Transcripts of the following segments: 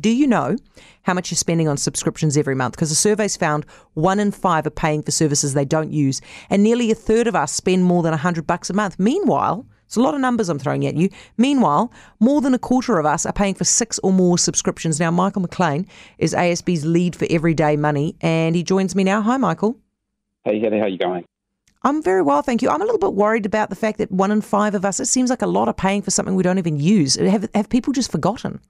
Do you know how much you're spending on subscriptions every month? Because the surveys found one in five are paying for services they don't use, and nearly a third of us spend more than 100 bucks a month. Meanwhile, it's a lot of numbers I'm throwing at you. Meanwhile, more than a quarter of us are paying for six or more subscriptions. Now, Michael McLean is ASB's lead for everyday money, and he joins me now. Hi, Michael. Hey, Heather, how are you going? I'm very well, thank you. I'm a little bit worried about the fact that one in five of us, it seems like a lot are paying for something we don't even use. Have, have people just forgotten?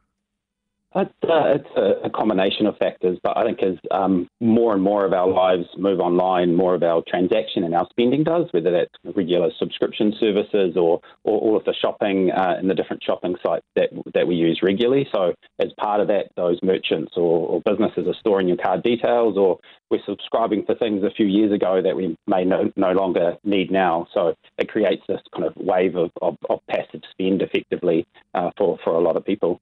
It's, uh, it's a, a, combination of factors, but I think as um, more and more of our lives move online, more of our transaction and our spending does, whether that's regular subscription services or, or all of the shopping uh, in the different shopping sites that that we use regularly. So as part of that, those merchants or, or businesses are storing your card details, or we're subscribing for things a few years ago that we may no, no longer need now. So it creates this kind of wave of, of, of passive spend effectively uh, for, for a lot of people.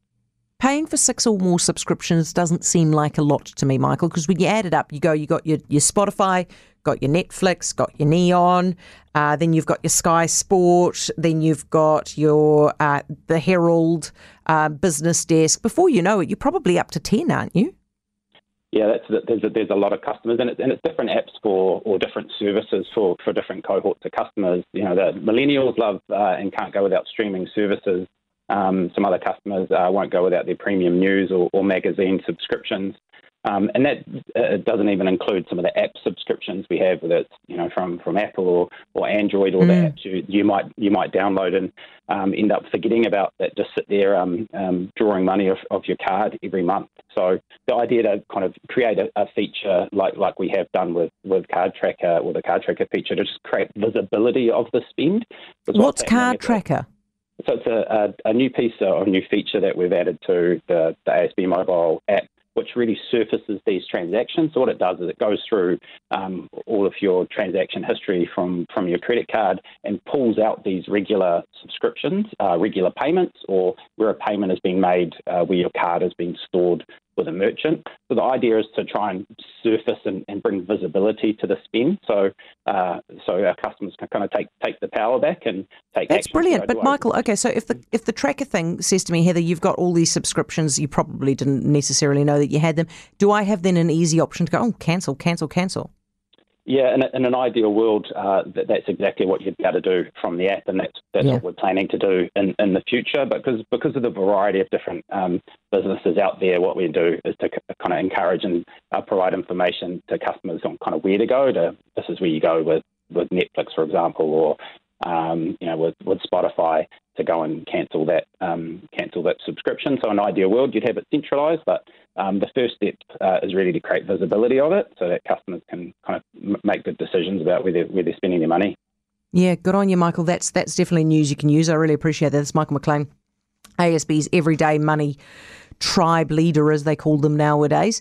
Paying for six or more subscriptions doesn't seem like a lot to me, Michael, because when you add it up, you go, you got your, your Spotify, got your Netflix, got your Neon, uh, then you've got your Sky Sport, then you've got your uh, the Herald uh, business desk. Before you know it, you're probably up to 10, aren't you? Yeah, there's, a, there's a lot of customers, and it's, and it's different apps for or different services for, for different cohorts of customers. You know, the millennials love uh, and can't go without streaming services. Um, some other customers uh, won't go without their premium news or, or magazine subscriptions. Um, and that uh, doesn't even include some of the app subscriptions we have, whether it's you know from, from Apple or, or Android or mm. the apps you, you might you might download and um, end up forgetting about that. Just sit there um, um drawing money off, of your card every month. So the idea to kind of create a, a, feature like like we have done with, with Card Tracker or the Card Tracker feature to just create visibility of the spend. What's Card Tracker? So it's a, a, a new piece or a new feature that we've added to the, the ASB mobile app which really surfaces these transactions. So what it does is it goes through um, all of your transaction history from, from your credit card and pulls out these regular subscriptions, uh, regular payments, or where a payment has been made uh, where your card has been stored with a merchant. So the idea is to try and surface and, and bring visibility to the spend, so uh, so our customers can kind of take take the power back and take. That's brilliant. But Michael, okay, so if the if the tracker thing says to me, Heather, you've got all these subscriptions, you probably didn't necessarily know that you had them. Do I have then an easy option to go, oh, cancel, cancel, cancel? Yeah, in, in an ideal world, uh, that, that's exactly what you'd be able to do from the app, and that's that's yeah. what we're planning to do in, in the future. But because because of the variety of different um, businesses out there, what we do is to kind of encourage and uh, provide information to customers on kind of where to go. To this is where you go with with Netflix, for example, or um, you know, with, with Spotify to go and cancel that um, cancel that subscription. So, in an ideal world, you'd have it centralised, but um, the first step uh, is really to create visibility of it, so that customers can kind of make good decisions about where they're, where they're spending their money. Yeah, good on you, Michael. That's that's definitely news you can use. I really appreciate that. It's Michael McLean, ASB's everyday money tribe leader, as they call them nowadays.